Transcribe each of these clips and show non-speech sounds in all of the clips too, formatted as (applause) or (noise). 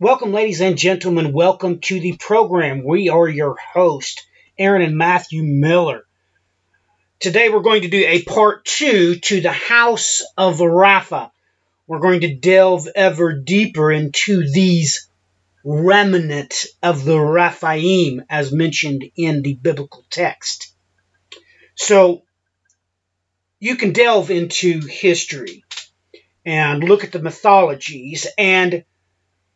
Welcome, ladies and gentlemen. Welcome to the program. We are your host, Aaron and Matthew Miller. Today, we're going to do a part two to the House of Rapha. We're going to delve ever deeper into these remnant of the Rephaim as mentioned in the biblical text. So you can delve into history and look at the mythologies, and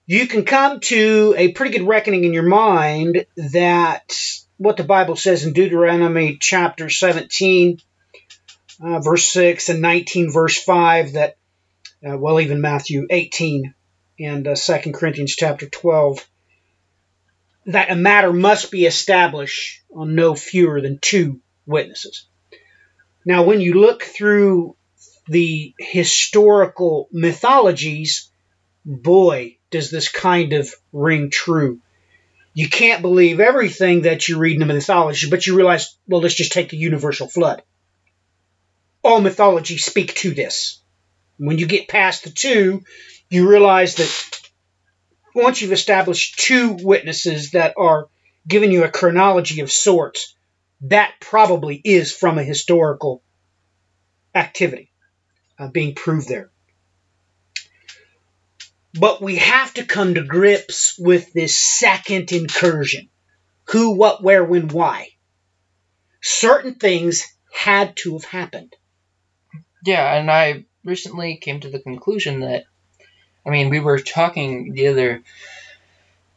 you can come to a pretty good reckoning in your mind that what the Bible says in Deuteronomy chapter 17, uh, verse 6, and 19, verse 5, that, uh, well, even Matthew 18 and uh, 2 Corinthians chapter 12, that a matter must be established on no fewer than two witnesses. Now, when you look through the historical mythologies, boy, does this kind of ring true. You can't believe everything that you read in the mythology, but you realize, well, let's just take the universal flood. All mythologies speak to this. When you get past the two, you realize that once you've established two witnesses that are giving you a chronology of sorts, that probably is from a historical activity uh, being proved there. But we have to come to grips with this second incursion who, what, where, when, why. Certain things had to have happened. Yeah, and I recently came to the conclusion that, I mean, we were talking the other,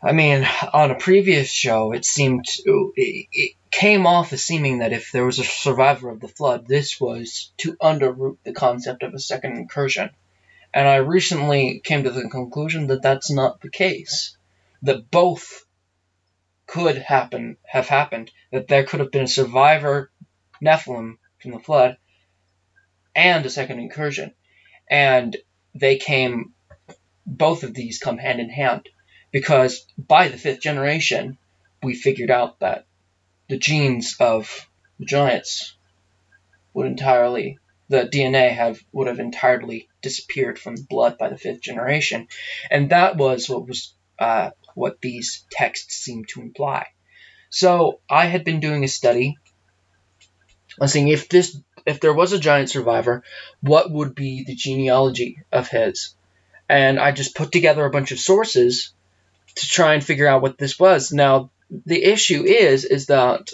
I mean, on a previous show, it seemed, it, it came off as seeming that if there was a survivor of the flood, this was to underroot the concept of a second incursion. And I recently came to the conclusion that that's not the case. That both could happen, have happened. That there could have been a survivor Nephilim from the flood and a second incursion. And they came, both of these come hand in hand. Because by the fifth generation, we figured out that the genes of the giants would entirely the DNA have would have entirely disappeared from the blood by the fifth generation, and that was what was uh, what these texts seem to imply. So I had been doing a study, on seeing if this if there was a giant survivor, what would be the genealogy of his, and I just put together a bunch of sources to try and figure out what this was. Now the issue is is that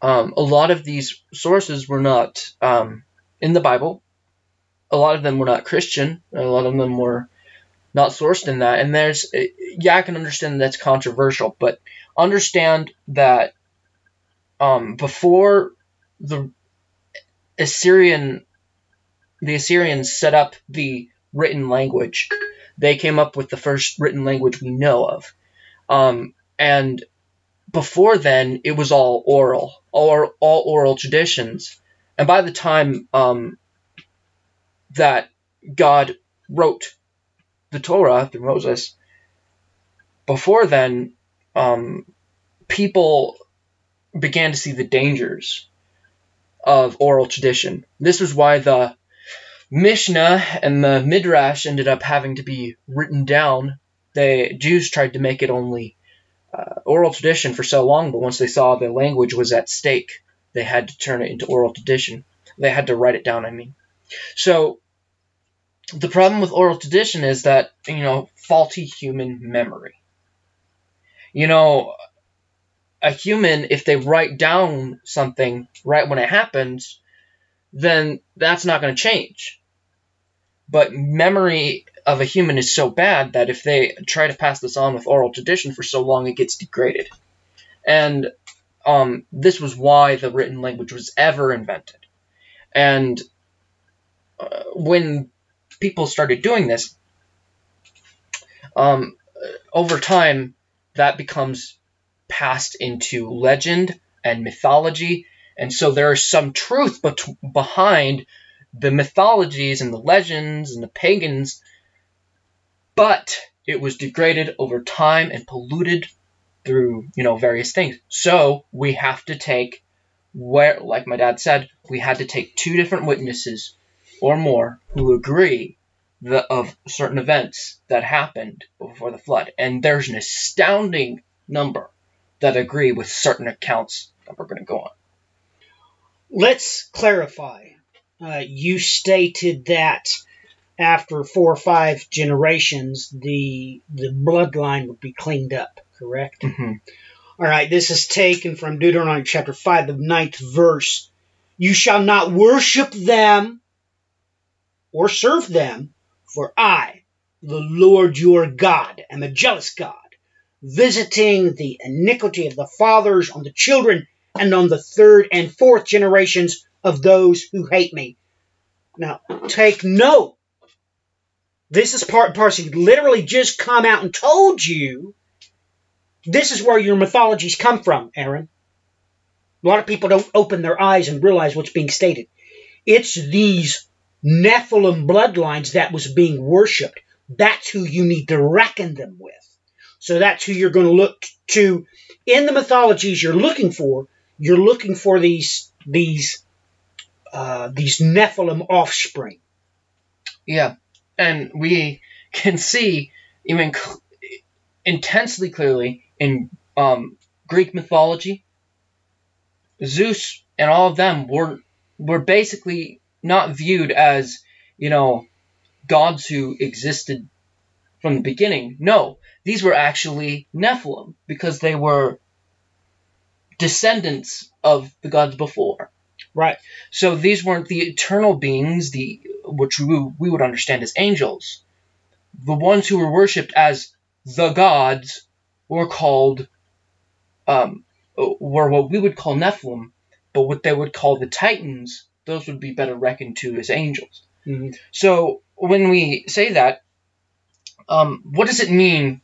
um, a lot of these sources were not um, in the Bible. A lot of them were not Christian. A lot of them were not sourced in that. And there's, yeah, I can understand that's controversial, but understand that um, before the Assyrian, the Assyrians set up the written language, they came up with the first written language we know of. Um, and before then, it was all oral, or all oral traditions. And by the time um, that God wrote the Torah through Moses, before then, um, people began to see the dangers of oral tradition. This was why the Mishnah and the Midrash ended up having to be written down. The Jews tried to make it only uh, oral tradition for so long, but once they saw the language was at stake, they had to turn it into oral tradition. They had to write it down, I mean. So the problem with oral tradition is that, you know, faulty human memory. You know, a human, if they write down something right when it happens, then that's not going to change. But memory of a human is so bad that if they try to pass this on with oral tradition for so long, it gets degraded. And um, this was why the written language was ever invented. And uh, when people started doing this, um, over time, that becomes passed into legend and mythology. And so there is some truth bet- behind the mythologies and the legends and the pagans, but it was degraded over time and polluted through, you know, various things. So we have to take where, like my dad said, we had to take two different witnesses or more who agree the, of certain events that happened before the flood. And there's an astounding number that agree with certain accounts that we're going to go on. Let's clarify. Uh, you stated that after four or five generations, the the bloodline would be cleaned up. Correct. Mm-hmm. All right. This is taken from Deuteronomy chapter five, the ninth verse. You shall not worship them or serve them, for I, the Lord your God, am a jealous God visiting the iniquity of the fathers on the children and on the third and fourth generations of those who hate me. Now, take note. This is part and. He literally just come out and told you this is where your mythologies come from, Aaron. A lot of people don't open their eyes and realize what's being stated. It's these Nephilim bloodlines that was being worshipped. That's who you need to reckon them with. So that's who you're going to look to in the mythologies you're looking for. You're looking for these these uh, these Nephilim offspring. Yeah, and we can see even cl- intensely clearly in um, Greek mythology, Zeus and all of them were were basically not viewed as you know gods who existed from the beginning. No, these were actually Nephilim because they were descendants of the gods before. Right. So these weren't the eternal beings, the which we, we would understand as angels. The ones who were worshipped as the gods were called um, were what we would call Nephilim, but what they would call the Titans, those would be better reckoned to as angels. Mm-hmm. So when we say that, um, what does it mean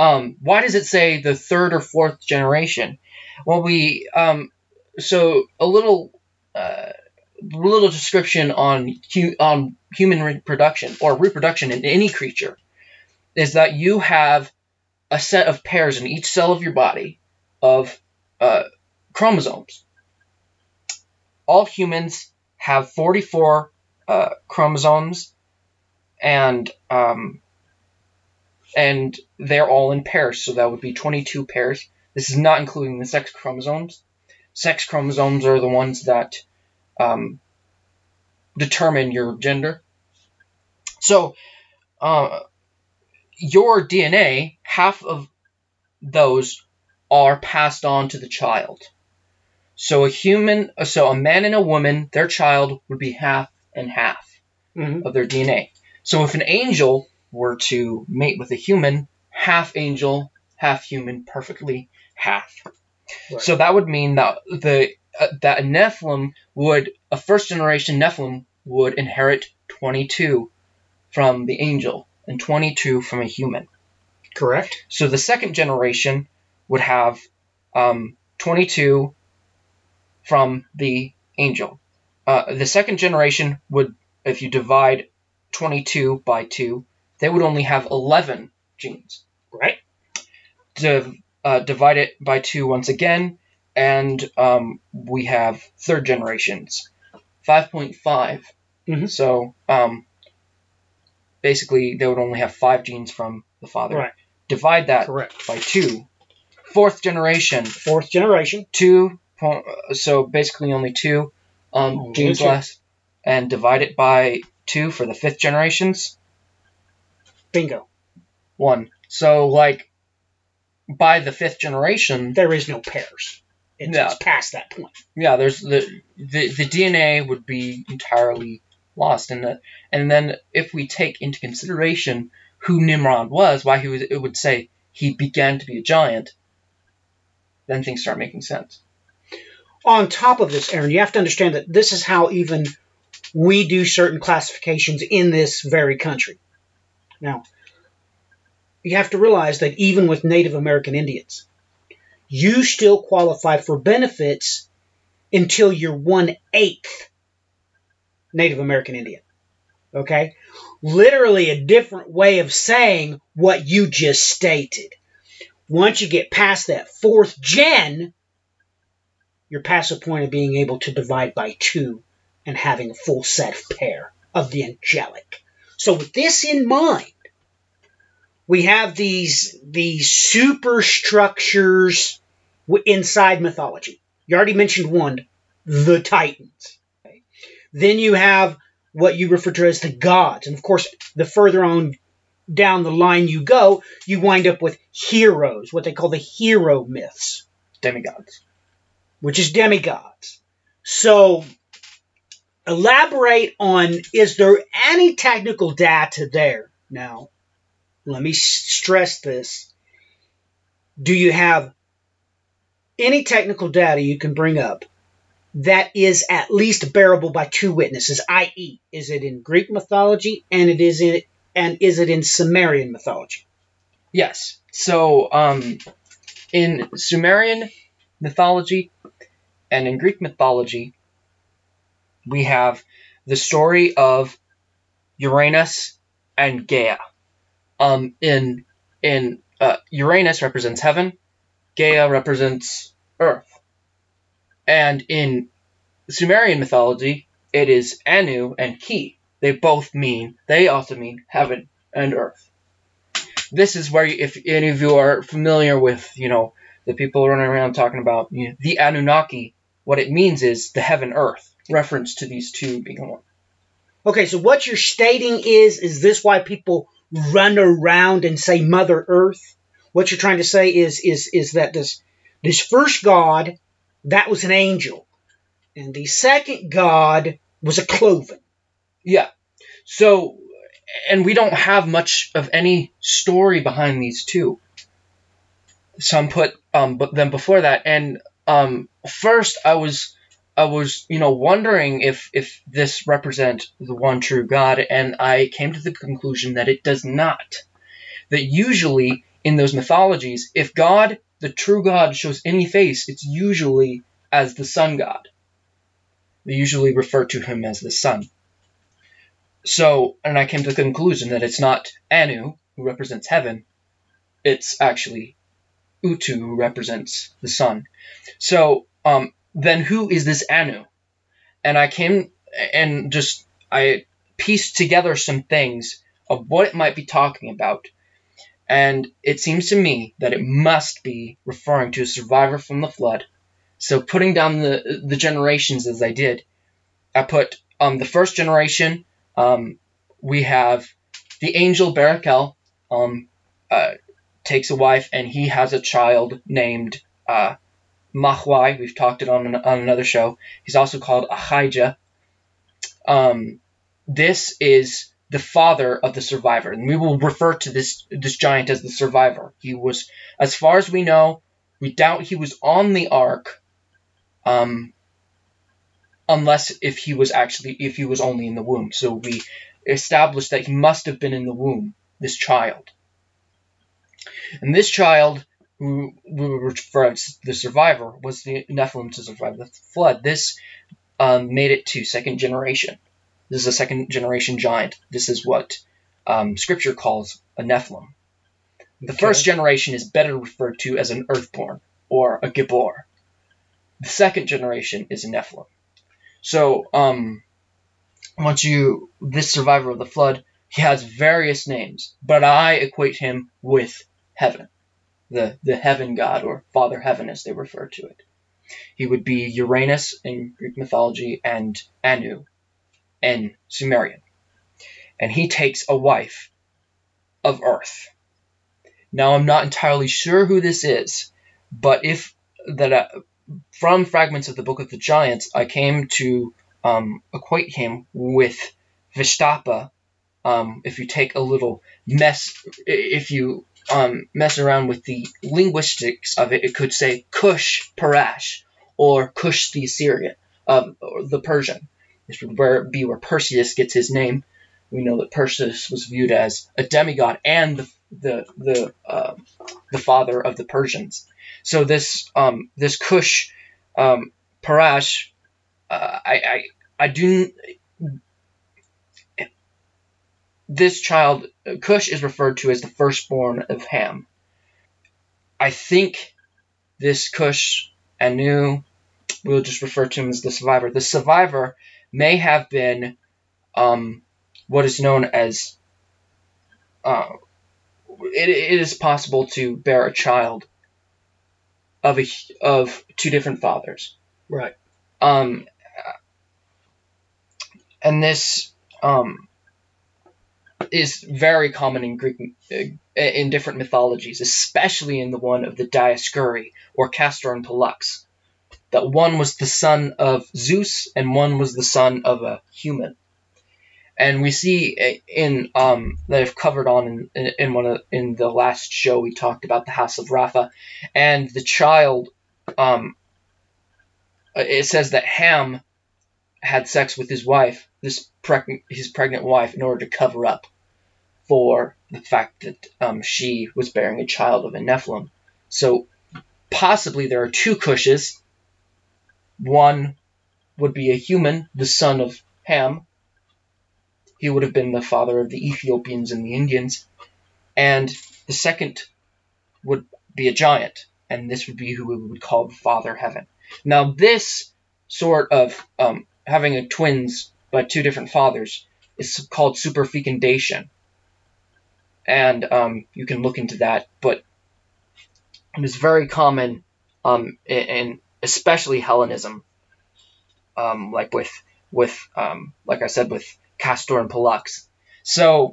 um, why does it say the third or fourth generation? Well, we um, so a little uh, little description on hu- on human reproduction or reproduction in any creature is that you have a set of pairs in each cell of your body of uh, chromosomes. All humans have 44 uh, chromosomes, and um, and they're all in pairs, so that would be 22 pairs. This is not including the sex chromosomes. Sex chromosomes are the ones that um, determine your gender. So, uh, your DNA, half of those are passed on to the child. So a human, so a man and a woman, their child would be half and half mm-hmm. of their DNA. So if an angel were to mate with a human, half angel, half human, perfectly half. Right. So that would mean that the uh, that a Nephilim would a first generation Nephilim would inherit 22 from the angel and 22 from a human. Correct. So the second generation would have um, 22 from the angel. Uh, the second generation would, if you divide 22 by 2, they would only have 11 genes. Right. Div- uh, divide it by 2 once again, and um, we have third generations. 5.5. Mhm. So um, basically, they would only have 5 genes from the father. Right. Divide that Correct. by 2. Fourth generation, Fourth generation. two po- so basically only two um, Only genes two. less and divide it by two for the fifth generations Bingo. one so like by the fifth generation There is no pairs. It's, No. it's past that point. yeah there's the, the the dna would be entirely lost in that and then if we take into consideration who nimrod was why he was it would say he began to be a giant then things start making sense On top of this, Aaron, you have to understand that this is how even we do certain classifications in this very country. Now, you have to realize that even with Native American Indians, you still qualify for benefits until you're one eighth Native American Indian. Okay? Literally a different way of saying what you just stated. Once you get past that fourth gen, you're past the point of being able to divide by two and having a full set of pair of the angelic. So with this in mind, we have these these superstructures inside mythology. You already mentioned one, the Titans. Okay. Then you have what you refer to as the gods, and of course, the further on down the line you go, you wind up with heroes, what they call the hero myths demigods which is demigods. So, elaborate on is there any technical data there? Now, let me stress this. Do you have any technical data you can bring up that is at least bearable by two witnesses, i.e., is it in Greek mythology and it is in and is it in Sumerian mythology? Yes. So, um, in Sumerian mythology and in Greek mythology, we have the story of Uranus and Gaia. Um, in in uh, Uranus represents heaven, Gaia represents earth, and in Sumerian mythology, it is Anu and Ki. They both mean they also mean heaven and earth this is where, if any of you are familiar with, you know, the people running around talking about you know, the Anunnaki, what it means is the heaven earth, reference to these two being one. Okay, so what you're stating is is this why people run around and say Mother Earth? What you're trying to say is is is that this this first god that was an angel, and the second god was a cloven. Yeah. So, and we don't have much of any story behind these two. Some put um, but then before that, and um, first I was I was you know wondering if if this represent the one true God, and I came to the conclusion that it does not. That usually in those mythologies, if God, the true God, shows any face, it's usually as the sun god. They usually refer to him as the sun. So, and I came to the conclusion that it's not Anu who represents heaven, it's actually Utu who represents the sun. So, um, then who is this Anu? And I came and just I pieced together some things of what it might be talking about. And it seems to me that it must be referring to a survivor from the flood. So putting down the the generations as I did, I put um, the first generation. Um, we have the angel Barakel um, uh, takes a wife and he has a child named uh, Mahwai. We've talked it on, an- on another show. He's also called Ahijah. Um, this is the father of the survivor, and we will refer to this this giant as the survivor. He was, as far as we know, we doubt he was on the ark, um, unless if he was actually if he was only in the womb. So we established that he must have been in the womb, this child. And this child who we refer as the survivor, was the Nephilim to survive the flood. This um, made it to second generation. This is a second generation giant. This is what um, Scripture calls a Nephilim. The okay. first generation is better referred to as an Earthborn or a Gibor. The second generation is a Nephilim. So, um, once you this survivor of the flood, he has various names, but I equate him with heaven, the the heaven god or Father Heaven as they refer to it. He would be Uranus in Greek mythology and Anu in Sumerian, and he takes a wife of Earth. Now I'm not entirely sure who this is, but if that uh, from fragments of the Book of the Giants, I came to um, equate him with Vishtapa. Um, if you take a little mess, if you um, mess around with the linguistics of it, it could say Cush Parash or Cush the Assyrian, um, or the Persian. This would where, be where Perseus gets his name. We know that Perseus was viewed as a demigod and the the the, uh, the father of the Persians. So this um, this Cush um, Parash uh, I, I I do. This child, Cush, is referred to as the firstborn of Ham. I think this Cush, Anu, we'll just refer to him as the survivor. The survivor may have been um, what is known as. Uh, it, it is possible to bear a child of a of two different fathers. Right. Um, and this um, is very common in Greek uh, in different mythologies, especially in the one of the Dioscuri or Castor and Pollux. That one was the son of Zeus and one was the son of a human. And we see in um, that I've covered on in, in one of, in the last show we talked about the house of Rapha, and the child. Um, it says that Ham had sex with his wife, this pregnant his pregnant wife, in order to cover up for the fact that um, she was bearing a child of a Nephilim. So possibly there are two Cushes. One would be a human, the son of Ham. He would have been the father of the Ethiopians and the Indians. And the second would be a giant, and this would be who we would call the Father Heaven. Now, this sort of um, having a twins by two different fathers is called superfecundation. And um, you can look into that, but it is very common um, in, especially Hellenism, um, like with with um, like I said with Castor and Pollux. So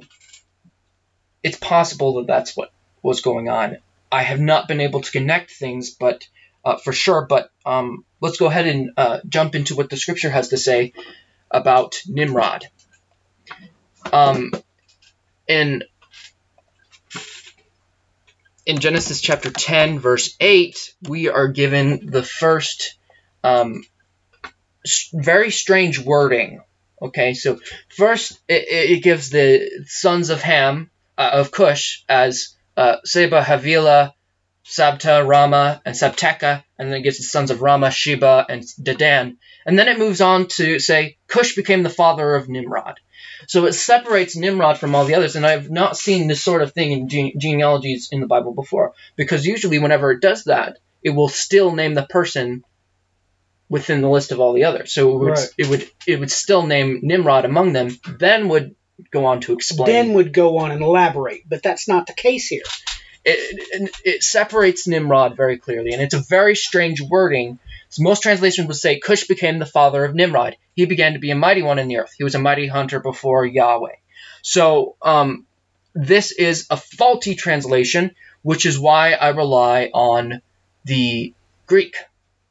it's possible that that's what was going on. I have not been able to connect things, but uh, for sure. But um, let's go ahead and uh, jump into what the scripture has to say about Nimrod. Um, in Genesis chapter 10, verse 8, we are given the first um, very strange wording. Okay, so first it, it gives the sons of Ham, uh, of Cush, as uh, Seba, Havilah, Sabta, Rama, and Sabteka, and then it gives the sons of Rama, Sheba, and Dedan. And then it moves on to say Cush became the father of Nimrod. So it separates Nimrod from all the others, and I've not seen this sort of thing in gene- genealogies in the Bible before, because usually whenever it does that, it will still name the person within the list of all the others. So it would, right. it would it would still name Nimrod among them, then would go on to explain. Then would go on and elaborate, but that's not the case here it, it, separates Nimrod very clearly, and it's a very strange wording. So most translations would say Cush became the father of Nimrod. He began to be a mighty one in the earth. He was a mighty hunter before Yahweh. So um, this is a faulty translation, which is why I rely on the Greek.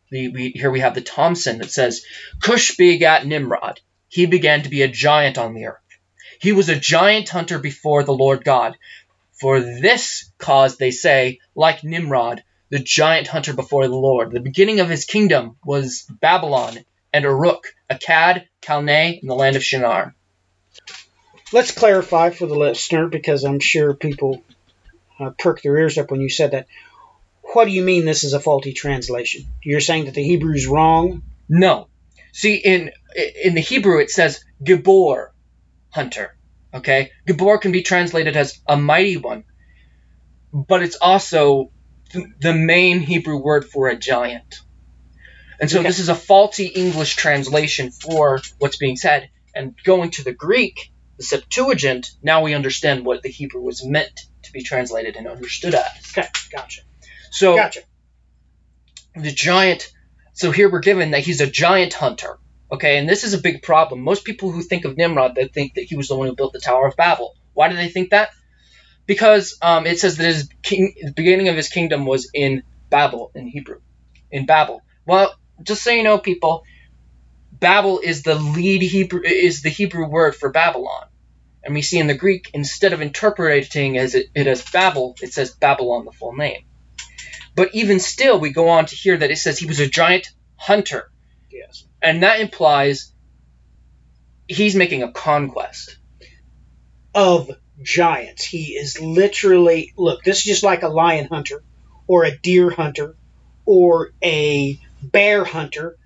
The, we, here we have the Thomson that says Cush begat Nimrod. He began to be a giant on the earth. He was a giant hunter before the Lord God. For this cause, they say, like Nimrod, the giant hunter before the Lord, the beginning of his kingdom was Babylon and Uruk, Akkad, Calneh, and the land of Shinar. Let's clarify for the listener, because I'm sure people uh, perked their ears up when you said that. What do you mean this is a faulty translation? You're saying that the Hebrew is wrong? No. See, in in the Hebrew it says Gibor, hunter. Okay? Gibor can be translated as a mighty one, but it's also the main Hebrew word for a giant. And so Okay. this is a faulty English translation for what's being said. And going to the Greek, the Septuagint, now we understand what the Hebrew was meant to be translated and understood as. Okay, gotcha. So Gotcha. the giant so here we're given that he's a giant hunter okay and this is a big problem. Most people who think of nimrod they think that he was the one who built the tower of babel. Why do they think that? Because um, it says that his king, the beginning of his kingdom was in babel in hebrew in babel. Well just so you know people babel is the lead hebrew is the hebrew word for babylon. And we see in the greek instead of interpreting as it, it as babel it says babylon the full name. But even still, we go on to hear that it says he was a giant hunter. Yes. And that implies he's making a conquest. Of giants. He is literally look, this is just like a lion hunter or a deer hunter or a bear hunter.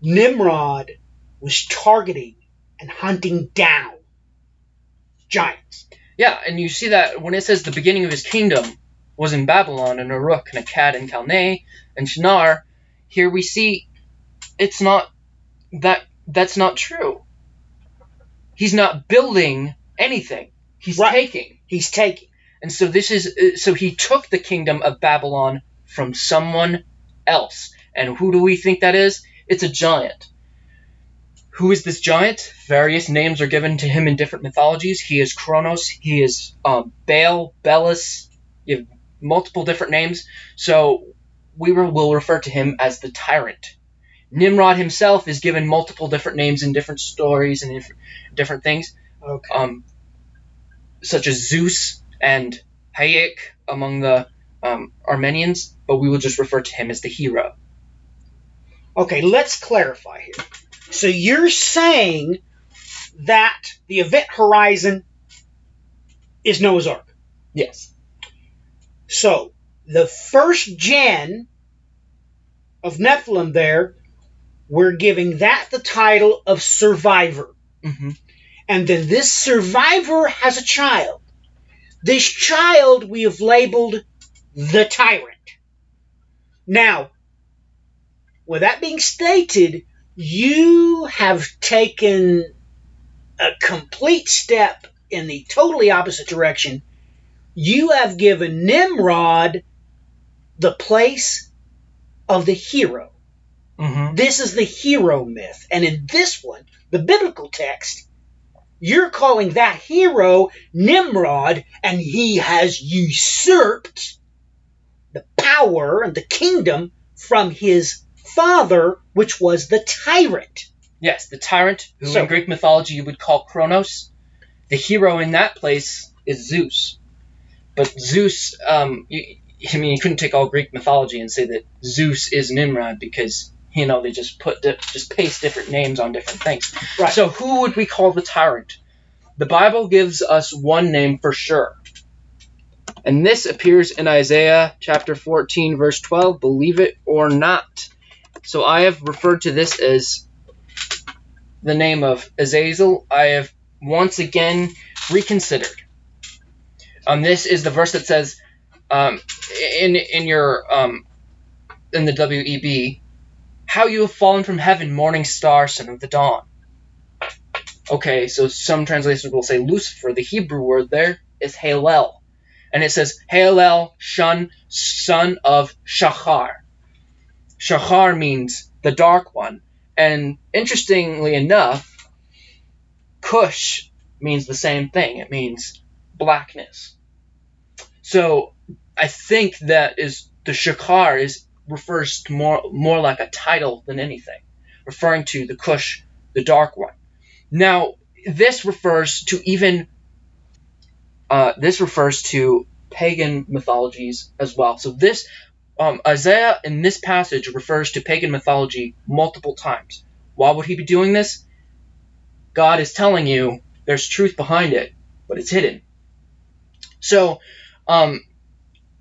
Nimrod was targeting and hunting down giants. Yeah, and you see that when it says the beginning of his kingdom was in Babylon and Uruk and Akkad and Calneh and Shinar, here we see it's not that that's not true. He's not building anything. He's Right. taking. He's taking. And so this is uh, so he took the kingdom of Babylon from someone else. And who do we think that is? It's a giant. Who is this giant? Various names are given to him in different mythologies. He is Kronos. He is um, Baal, Belus. You have multiple different names. So we will will refer to him as the tyrant. Nimrod himself is given multiple different names in different stories and different, different things Okay. um, such as Zeus and Hayk among the um, Armenians, but we will just refer to him as the hero. Okay, let's clarify here. So you're saying that the event horizon is Noah's Ark. Yes. So the first gen of Nephilim there, we're giving that the title of survivor. hmm And then this survivor has a child. This child we have labeled the tyrant. Now, with that being stated, you have taken a complete step in the totally opposite direction. You have given Nimrod the place of the hero. Hmm This is the hero myth. And in this one, the biblical text, you're calling that hero Nimrod, and he has usurped the power and the kingdom from his father, which was the tyrant. Yes, the tyrant, who So- in Greek mythology you would call Kronos. The hero in that place is Zeus. But Zeus, um, you, I mean, you couldn't take all Greek mythology and say that Zeus is Nimrod because you know they just put di- just paste different names on different things. Right. So who would we call the tyrant? The Bible gives us one name for sure. And this appears in Isaiah chapter 14 verse 12, believe it or not. So I have referred to this as the name of Azazel. I have once again reconsidered. Um, this is the verse that says um, in in your um, in the WEB, how you have fallen from heaven, morning star, son of the dawn. Okay, so some translations will say Lucifer. The Hebrew word there is Halel, and it says Halel, shun, son of Shachar. Shachar means the dark one, and interestingly enough, Cush means the same thing. It means blackness. So I think that is the Shachar is refers more more like a title than anything, referring to the Cush, the dark one. Now this refers to even uh, this refers to pagan mythologies as well. So this um, Isaiah in this passage refers to pagan mythology multiple times. Why would he be doing this? God is telling you there's truth behind it, but it's hidden. So, um,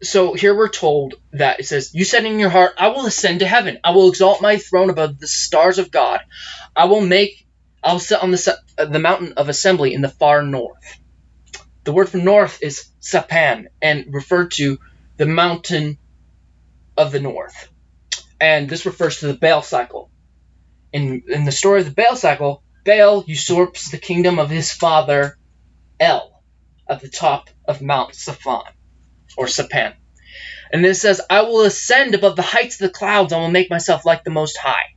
so here we're told that it says, You said in your heart, I will ascend to heaven. I will exalt my throne above the stars of God. I will make, I'll sit on the, the mountain of assembly in the far north. The word for north is Sapan and referred to the mountain of the north. And this refers to the Baal cycle. In, in the story of the Baal cycle, Baal usurps the kingdom of his father El at the top of Mount Safan or Sapan. And it says, I will ascend above the heights of the clouds. I will make myself like the Most High.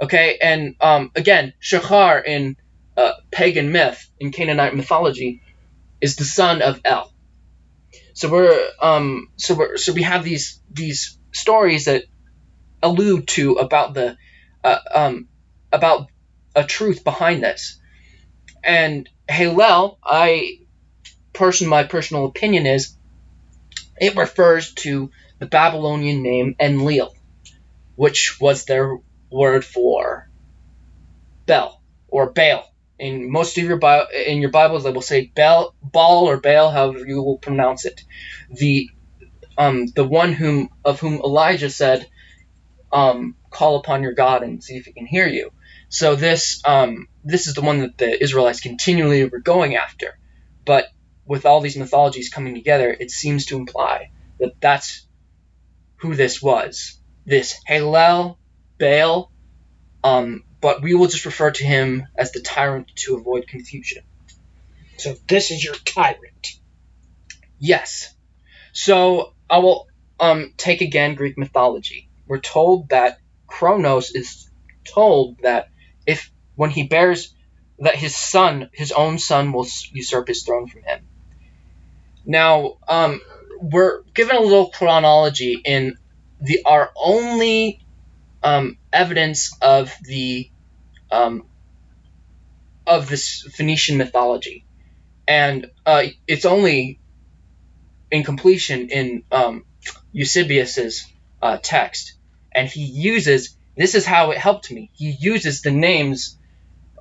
Okay, and um, again, Shachar in uh, pagan myth, in Canaanite mythology, is the son of El. So we're um, so we're, so we have these these stories that allude to about the uh, um, about a truth behind this. And Hillel, I person my personal opinion is it refers to the Babylonian name Enlil, which was their word for Bel or Baal. In most of your in your Bibles, they will say Baal, Baal or Baal, however you will pronounce it. The um, the one whom of whom Elijah said, um, "Call upon your God and see if He can hear you." So this um, this is the one that the Israelites continually were going after, but with all these mythologies coming together, it seems to imply that that's who this was. This Halel Baal, um, but we will just refer to him as the tyrant to avoid confusion. So this is your tyrant. Yes. So I will um, take again Greek mythology. We're told that Kronos is told that if when he bears that his son, his own son, will usurp his throne from him. Now, um, we're given a little chronology in the our only um, evidence of the um, of this Phoenician mythology, and uh, it's only in completion in um, Eusebius's uh, text, and he uses this is how it helped me. He uses the names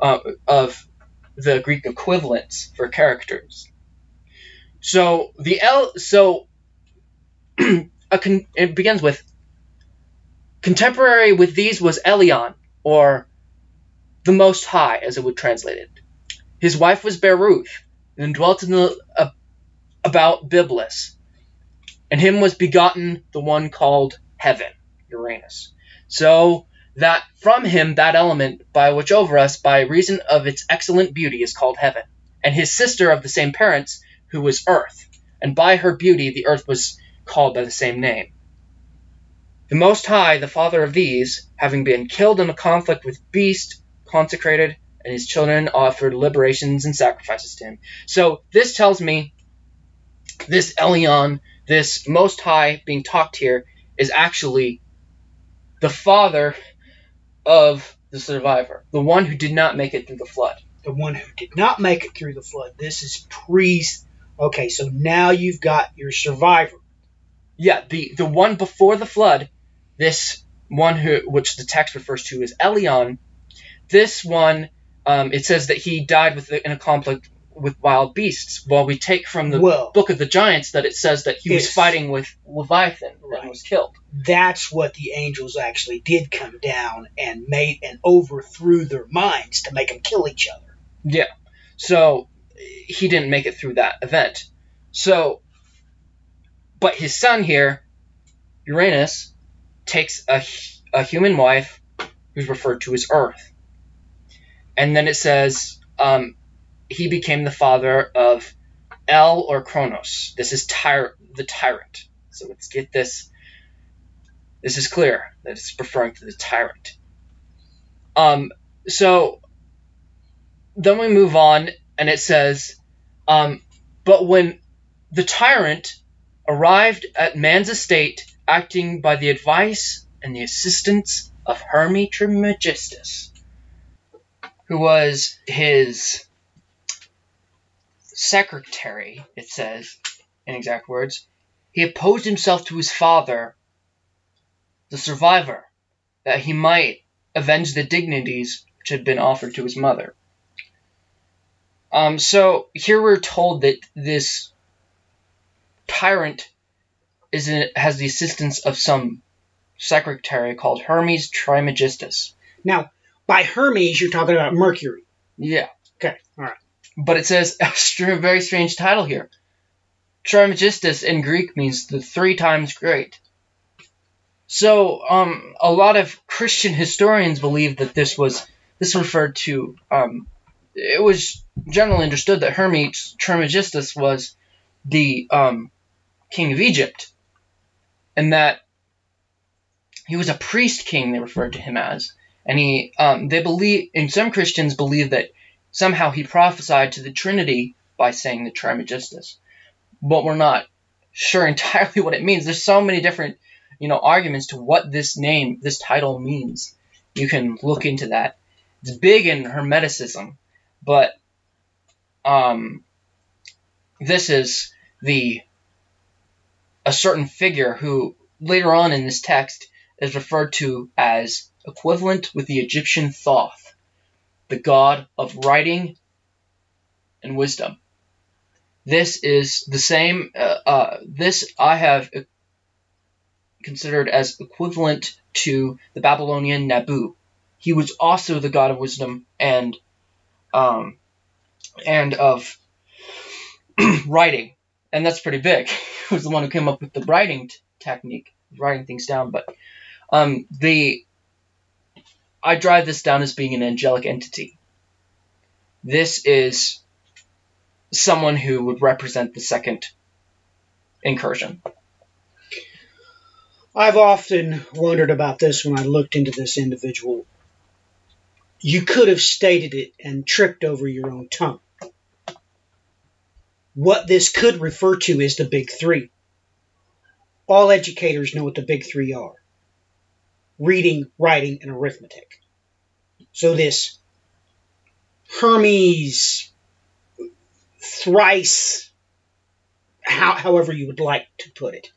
uh, of the Greek equivalents for characters. So the L so (clears throat) con, it begins with contemporary with these was Elion or the Most High, as it would translate it. His wife was Beruth, and dwelt in the uh, about Byblos, and him was begotten the one called Heaven, Uranus. So that from him that element by which over us, by reason of its excellent beauty, is called Heaven, and his sister of the same parents who was Earth, and by her beauty the earth was called by the same name. The Most High, the father of these, having been killed in a conflict with beast, consecrated, and his children offered liberations and sacrifices to him. So this tells me this Elion, this Most High being talked here, is actually the father of the survivor, the one who did not make it through the flood. The one who did not make it through the flood. This is pre Okay, so now you've got your survivor. Yeah, the the one before the flood, this one who which the text refers to as Elion, this one um, it says that he died with in a conflict with wild beasts. While we take from the book of the giants that it says that he was fighting with Leviathan right. and was killed. That's what the angels actually did come down and made and overthrew their minds to make them kill each other. Yeah. So he didn't make it through that event. So, but his son here, Uranus, takes a, a human wife who's referred to as Earth. And then it says um, he became the father of El or Kronos. This is tyr- the tyrant. So let's get this. This is clear that it's referring to the tyrant. Um, so then we move on and it says, um, but when the tyrant arrived at man's estate, acting by the advice and the assistance of Hermes Trismegistus, who was his secretary, it says, in exact words, he opposed himself to his father, the survivor, that he might avenge the dignities which had been offered to his mother. Um, so here we're told that this tyrant is in, has the assistance of some secretary called Hermes Trismegistus. Now, by Hermes, you're talking about Mercury. Yeah. Okay, all right. But it says (laughs) a very strange title here. Trismegistus in Greek means the three times great. So, um, a lot of Christian historians believe that this was this referred to. Um, it was generally understood that Hermes Trismegistus was the um, king of Egypt, and that he was a priest king. They referred to him as, and he um, they believe and some Christians believe that somehow he prophesied to the Trinity by saying the Trismegistus, but we're not sure (laughs) entirely what it means. There's so many different you know arguments to what this name, this title means. You can look into that. It's big in Hermeticism, but um, this is the a certain figure who later on in this text is referred to as equivalent with the Egyptian Thoth, the god of writing and wisdom. This is the same. Uh, uh, this I have considered as equivalent to the Babylonian Nabu. He was also the god of wisdom and um, and of (clears throat) writing, and that's pretty big. (laughs) he was the one who came up with the writing t- technique, writing things down. But um, the I drive this down as being an angelic entity. This is someone who would represent the second incursion. I've often wondered about this when I looked into this individual. You could have stated it and tripped over your own tongue. What this could refer to is the big three. All educators know what the big three are reading, writing, and arithmetic. So this Hermes thrice, how, however you would like to put it,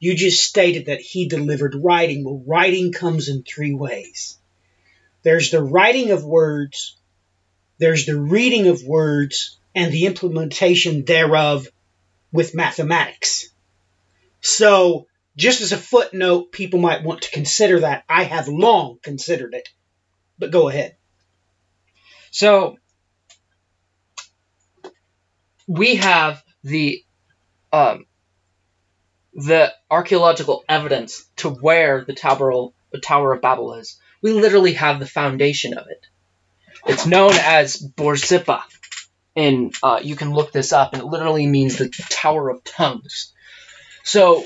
you just stated that he delivered writing. Well, writing comes in three ways there's the writing of words, there's the reading of words, and the implementation thereof with mathematics. So, just as a footnote, people might want to consider that. I have long considered it. But go ahead. So, we have the um, the archaeological evidence to where the Tower, the Tower of Babel is. We literally have the foundation of it. It's known as Borsippa. And uh, you can look this up, and it literally means the Tower of Tongues. So,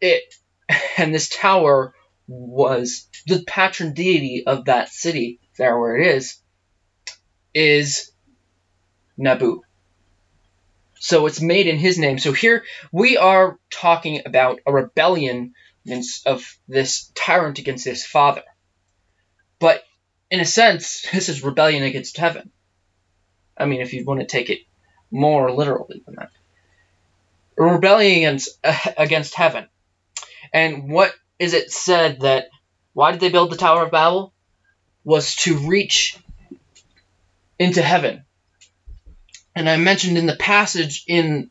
it, (laughs) and this tower was the patron deity of that city, there where it is, is Nabu. So it's made in his name. So here we are talking about a rebellion of this tyrant against his father. But in a sense, (laughs) this is rebellion against heaven. I mean, if you want to take it more literally than that. Rebellion against, uh, (laughs) against heaven. And what is it said that why did they build the Tower of Babel? Was to reach into heaven and I mentioned in the passage in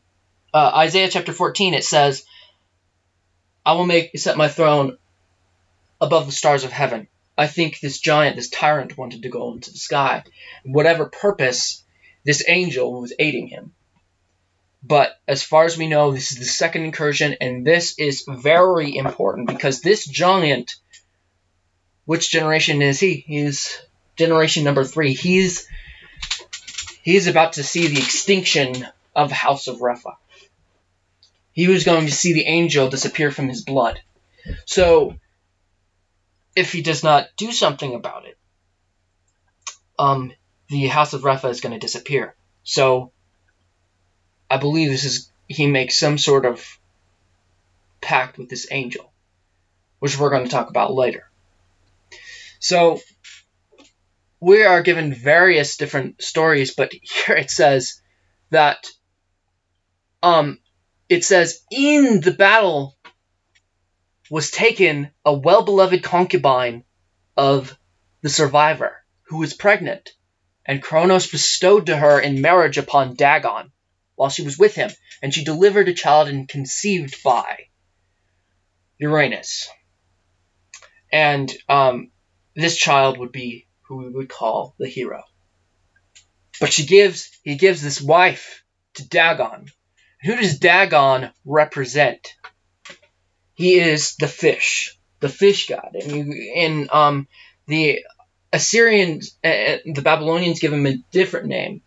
uh, Isaiah chapter 14, it says, I will make set my throne above the stars of heaven. I think this giant, this tyrant, wanted to go into the sky. Whatever purpose, this angel was aiding him. But as far as we know, this is the second incursion, and this is very important because this giant, which generation is he? He's generation number three. He's he's about to see the extinction of House of Repha. He was going to see the angel disappear from his blood. So, if he does not do something about it, um, the House of Rapha is going to disappear. So, I believe this is he makes some sort of pact with this angel, which we're going to talk about later. So, we are given various different stories, but (laughs) here it says that um it says in the battle was taken a well beloved concubine of the survivor who was pregnant, and Kronos bestowed to her in marriage upon Dagon, while she was with him, and she delivered a child and conceived by Uranus. And um, this child would be who we would call the hero. But she gives, he gives this wife to Dagon. Who does Dagon represent? He is the fish, the fish god. And you, in um, the Assyrians, uh, the Babylonians give him a different name.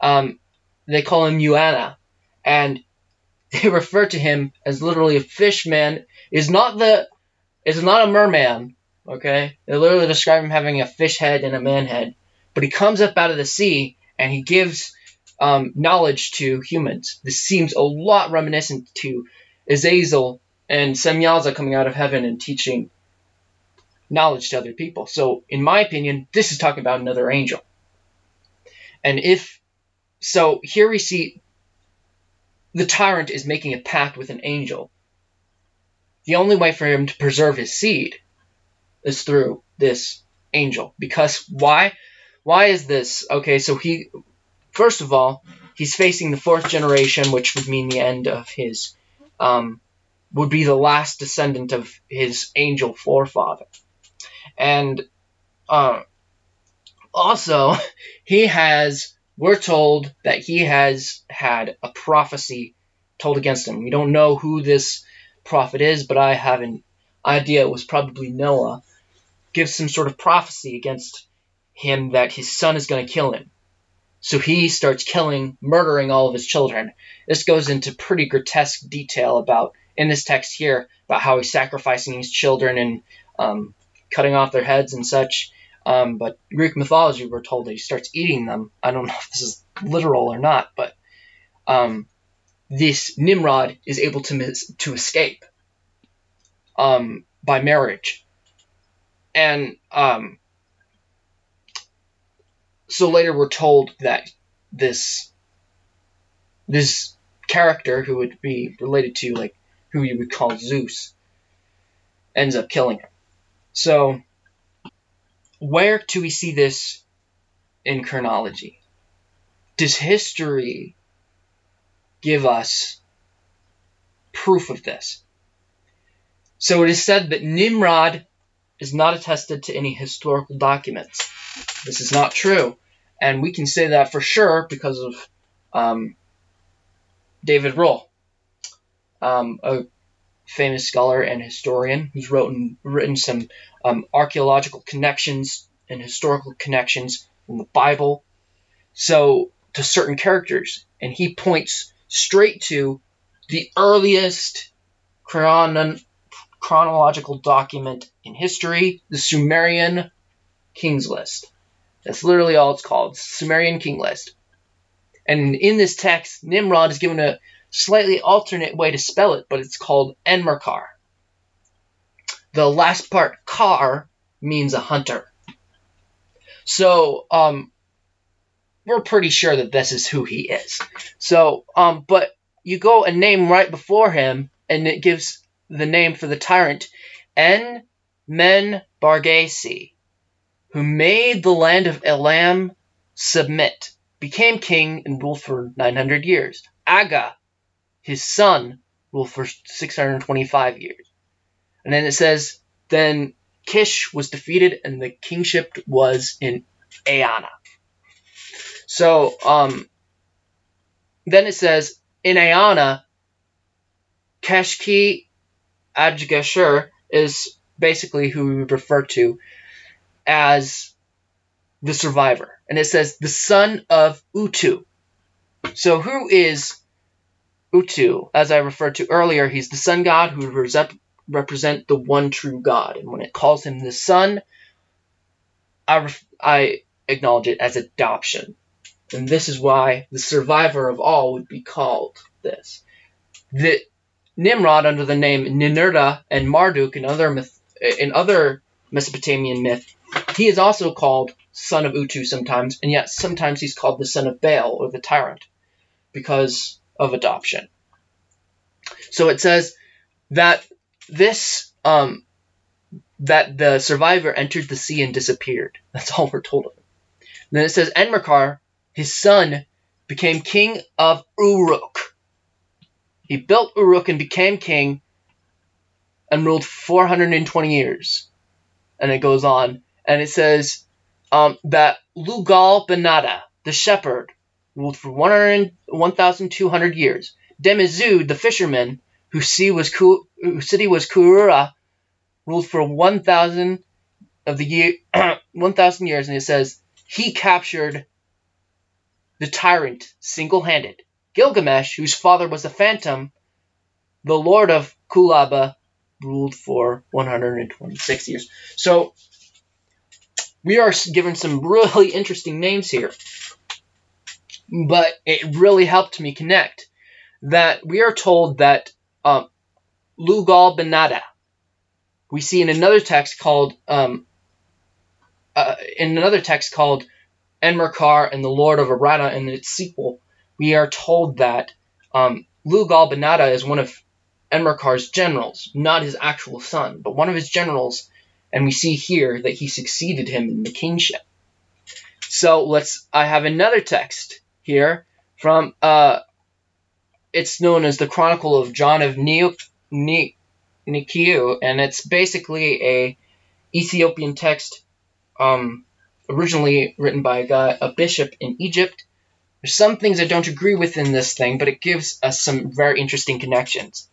Um, they call him Yuana, and (laughs) they refer to him as literally a fish man. Is not the is not a merman. Okay, they literally describe him having a fish head and a man head. But he comes up out of the sea and he gives um, knowledge to humans. This seems a lot reminiscent to Azazel and Semyaza coming out of heaven and teaching knowledge to other people. So, in my opinion, this is talking about another angel. And if so, here we see the tyrant is making a pact with an angel. The only way for him to preserve his seed is through this angel. Because why? Why is this? Okay, so he, first of all, he's facing the fourth generation, which would mean the end of his, um, would be the last descendant of his angel forefather. And uh, also, (laughs) he has, we're told that he has had a prophecy told against him. We don't know who this prophet is, but I have an idea it was probably Noah. Gives some sort of prophecy against him that his son is going to kill him. So he starts killing, murdering all of his children. This goes into pretty grotesque detail about in this text here about how he's sacrificing his children and um, cutting off their heads and such. Um, but Greek mythology, we're told that he starts eating them. I don't (laughs) know if this is literal or not, but um, this Nimrod is able to mis- to escape um, by marriage, and um, so later we're told that this this character who would be related to like who you would call Zeus ends up killing him. So, where do we see this in chronology? Does history give us proof of this? So it is said that Nimrod is not attested to any historical documents. This is not true. And we can say that for sure because of um, David Rohl, um, a famous scholar and historian who's written, written some um, archaeological connections and historical connections from the Bible. So, to certain characters. And he points straight to the earliest chron- chronological document in history, the Sumerian King's List. That's literally all it's called Sumerian King List. And in this text, Nimrod is given a slightly alternate way to spell it, but it's called Enmerkar. The last part, Kar, means a hunter. So, um, we're pretty sure that this is who he is. So, um, but you go a name right before him, and it gives the name for the tyrant, En Men who made the land of Elam submit, became king, and ruled for 900 years. Aga, his son ruled for 625 years. And then it says, then Kish was defeated and the kingship was in Eanna. So, um, then it says, in Eanna, Keshki Adgashur is basically who we refer to as the survivor. And it says, the son of Utu. So, who is Utu, as I referred to earlier, he's the sun god who represent, represent the one true God. And when it calls him the sun, I, ref, I acknowledge it as adoption. And this is why the survivor of all would be called this. The Nimrod, under the name Ninurta and Marduk in other myth, in other Mesopotamian myth, he is also called son of Utu sometimes, and yet sometimes he's called the son of Baal or the tyrant, because of adoption. So it says that this um, that the survivor entered the sea and disappeared. (laughs) That's all we're told of him. then it says Enmerkar, his son, became king of Uruk. He built Uruk and became king and ruled 420 years. And it goes on. And it says um, that Lugalbanda, the shepherd, ruled for 1,200 years. Dumuzid, the fisherman, whose city was, Ku, whose city was Kurura, ruled for 1,000 of the year, (clears throat) 1,000 years. And it says he captured the tyrant single-handed. Gilgamesh, whose father was a phantom, the lord of Kulaba, ruled for 126 years. So we are given some really (laughs) interesting names here. But it really helped me connect that we are told that um, Lugalbanda, we see in another text called um, uh, in another text called Enmerkar and the Lord of Aratta in its sequel, we are told that um, Lugalbanda is one of Enmerkar's generals, not his actual son, but one of his generals, and we see here that he succeeded him in the kingship. So let's. I have another text here from. Uh, it's known as the Chronicle of John of Nikiu, and it's basically a Ethiopian text, um, originally written by a guy, a bishop in Egypt. There's some things I don't agree with in this thing, but it gives us some very interesting connections.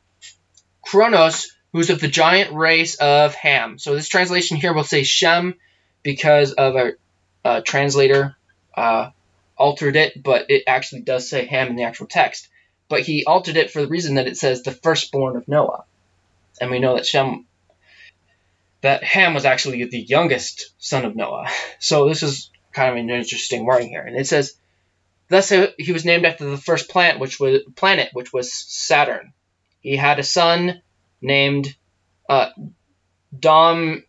Kronos, who's of the giant race of Ham. So this translation here will say Shem because of a, translator uh, altered it, but it actually does say Ham in the actual text. But he altered it for the reason that it says the firstborn of Noah, and we know that Shem, that Ham was actually the youngest son of Noah. (laughs) So this is kind of an interesting wording here, and it says. Thus, he was named after the first planet, which was Saturn. He had a son named uh, Dom,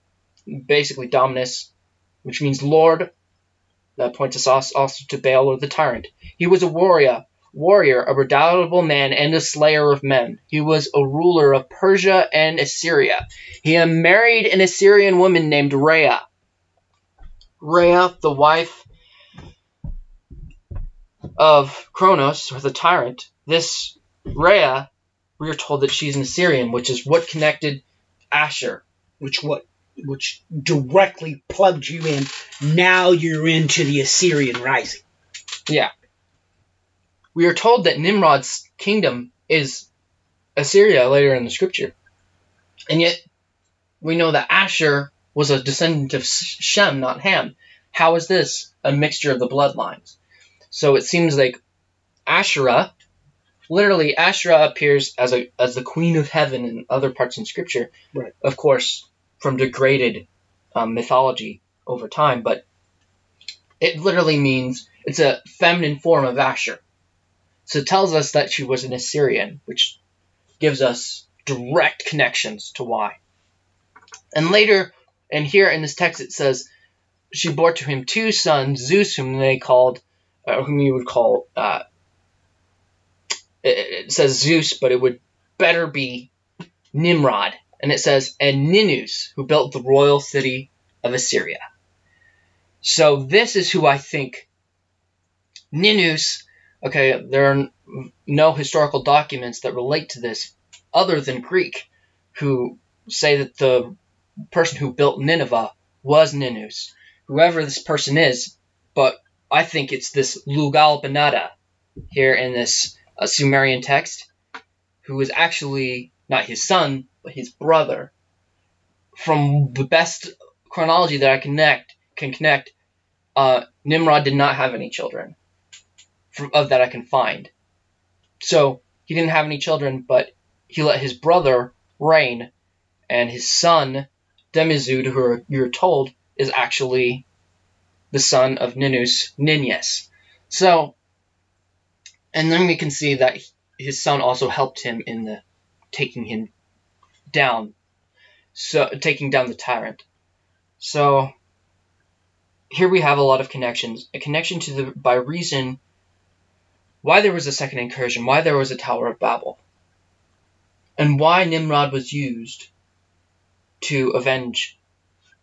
basically Dominus, which means Lord. That points us also to Baal or the tyrant. He was a warrior, warrior, a redoubtable man, and a slayer of men. He was a ruler of Persia and Assyria. He married an Assyrian woman named Rhea. Rhea, the wife of Kronos, or the tyrant. This Rhea we are told that she's an Assyrian, which is what connected Asher. Which what which directly plugged you in. Now you're into the Assyrian rising. Yeah. We are told that Nimrod's kingdom is Assyria later in the scripture. And yet we know that Asher was a descendant of Shem, not Ham. How is this a mixture of the bloodlines? So it seems like Asherah literally Asherah appears as a as the queen of heaven in other parts in scripture. Right. Of course, from degraded um, mythology over time, but it literally means it's a feminine form of Asher. So it tells us that she was an Assyrian, which gives us direct connections to why. And later, and here in this text, it says she bore to him two sons, Zeus, whom they called, uh, whom you would call uh, it, says Zeus, but it would better be Nimrod. And it says, and Ninus, who built the royal city of Assyria. So this is who I think Ninus, okay, there are no historical documents that relate to this other than Greek, who say that the person who built Nineveh was Ninus, whoever this person is, but I think it's this Lugalbanda here in this a Sumerian text, who is actually not his son, but his brother. From the best chronology that I connect can connect, uh, Nimrod did not have any children, from, of that I can find. So he didn't have any children, but he let his brother reign, and his son Dumuzid, who you're told is actually the son of Ninus, Ninus. So and then we can see that his son also helped him in the taking him down, so taking down the tyrant. So here we have a lot of connections. A connection to the by reason why there was a second incursion, why there was a Tower of Babel, and why Nimrod was used to avenge,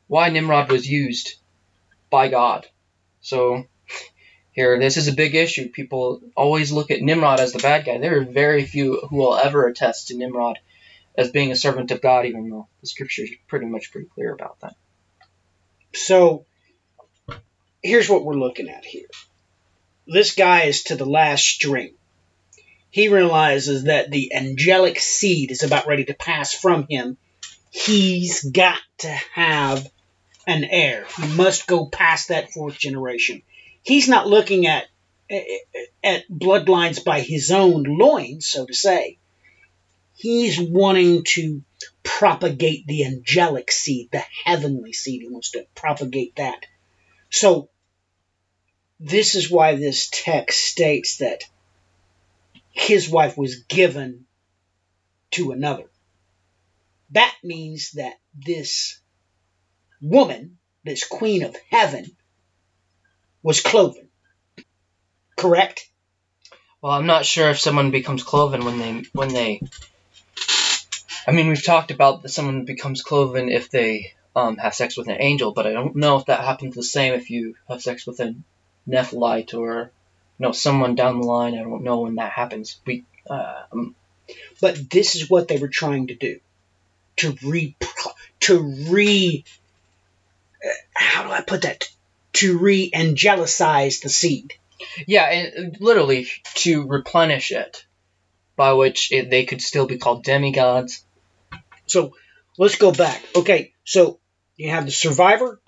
why Nimrod was used by God. So here. This is a big issue. People always look at Nimrod as the bad guy. There are very few who will ever attest to Nimrod as being a servant of God, even though the scripture is pretty much pretty clear about that. So here's what we're looking at here. This guy is to the last string. He realizes that the angelic seed is about ready to pass from him. He's got to have an heir. He must go past that fourth generation. He's not looking at at bloodlines by his own loins, so to say. He's wanting to propagate the angelic seed, the heavenly seed. He wants to propagate that. So, this is why this text states that his wife was given to another. That means that this woman, this queen of heaven, was cloven. Correct? Well, I'm not sure if someone becomes cloven when they when they. I mean, we've talked about that someone becomes cloven if they um, have sex with an angel, but I don't know if that happens the same if you have sex with a nephilim or you know someone down the line. I don't know when that happens. We. Uh, um, but this is what they were trying to do to re to re how do I put that? To re-angelicize the seed. Yeah, and uh, literally to replenish it, by which it, they could still be called demigods. So let's go back. Okay, so you have the survivor,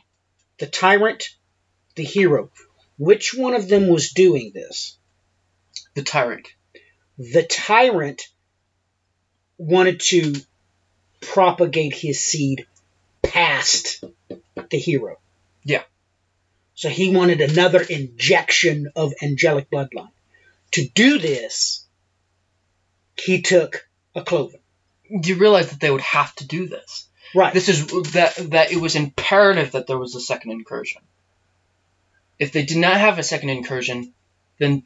the tyrant, the hero. Which one of them was doing this? The tyrant. The tyrant wanted to propagate his seed past the hero. Yeah. So he wanted another injection of angelic bloodline. To do this, he took a cloven. Do you realize that they would have to do this. Right. This is that that it was imperative that there was a second incursion. If they did not have a second incursion, then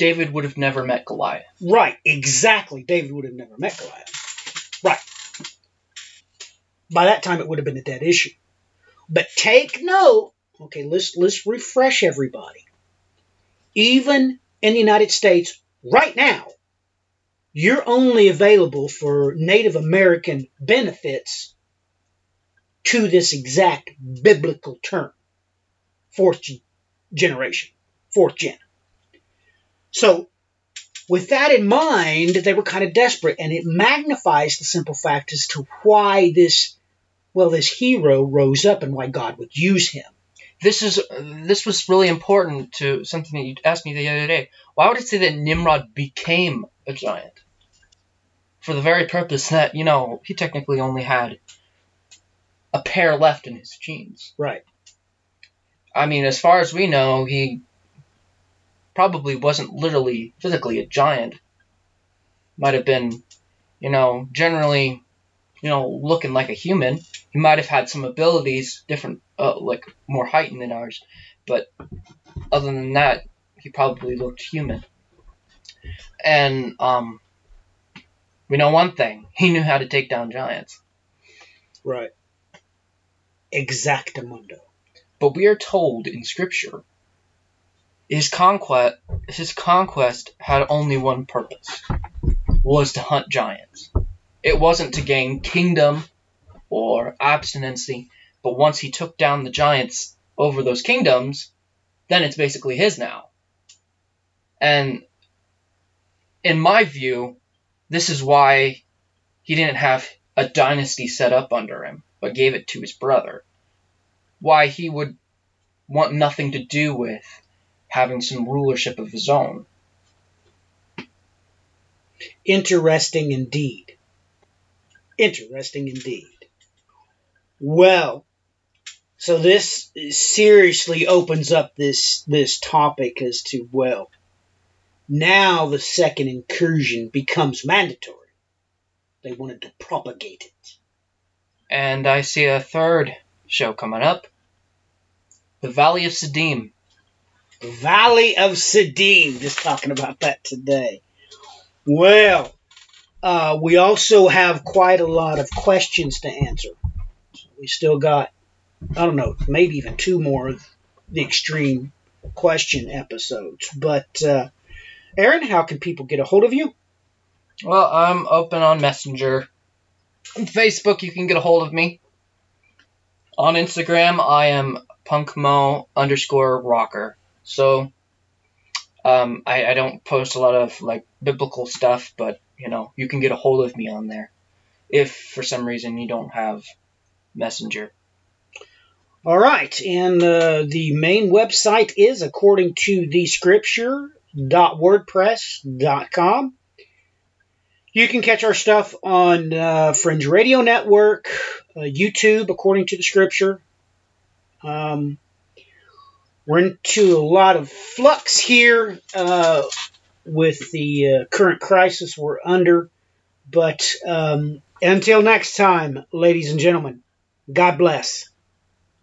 David would have never met Goliath. Right, exactly. David would have never met Goliath. Right. By that time, it would have been a dead issue. But take note, okay, let's, let's refresh everybody. Even in the United States right now, you're only available for Native American benefits to this exact biblical term. Fourth generation. Fourth gen. So, with that in mind, they were kind of desperate, and it magnifies the simple fact as to why this well, this hero rose up and why God would use him. This is this was really important to something that you asked me the other day. Why would it say that Nimrod became a giant? For the very purpose that you know he technically only had a pair left in his genes. Right. I mean, as far as we know, he probably wasn't literally physically a giant. Might have been, you know, generally you know, looking like a human. He might have had some abilities, different, uh, like more heightened than ours, but other than that, he probably looked human. And um, we know one thing: he knew how to take down giants. Right. Exactamundo. But we are told in Scripture his conquest his conquest had only one purpose was to hunt giants it wasn't to gain kingdom or abstinency, but once he took down the giants over those kingdoms, then it's basically his now. And in my view, this is why he didn't have a dynasty set up under him, but gave it to his brother. Why he would want nothing to do with having some rulership of his own. Interesting indeed. Interesting indeed. Well, so this seriously opens up this this topic as to well, now the second incursion becomes mandatory. They wanted to propagate it. And I see a third show coming up. The Valley of Siddim. The Valley of Siddim. Just talking about that today. Well, uh, we also have quite a lot of questions to answer. So we still got, I don't know, maybe even two more of the extreme question episodes. But, uh, Aaron, how can people get a hold of you? Well, I'm open on Messenger. On Facebook, you can get a hold of me. On Instagram, I am punkmo underscore rocker. So, um, I, I don't post a lot of like biblical stuff, but you know, you can get a hold of me on there if for some reason you don't have Messenger. All right, and uh, the main website is according to the scripture.wordpress.com. You can catch our stuff on uh, Fringe Radio Network, uh, YouTube, according to the scripture. Um, we're into a lot of flux here uh, with the uh, current crisis we're under. But um, until next time, ladies and gentlemen, God bless.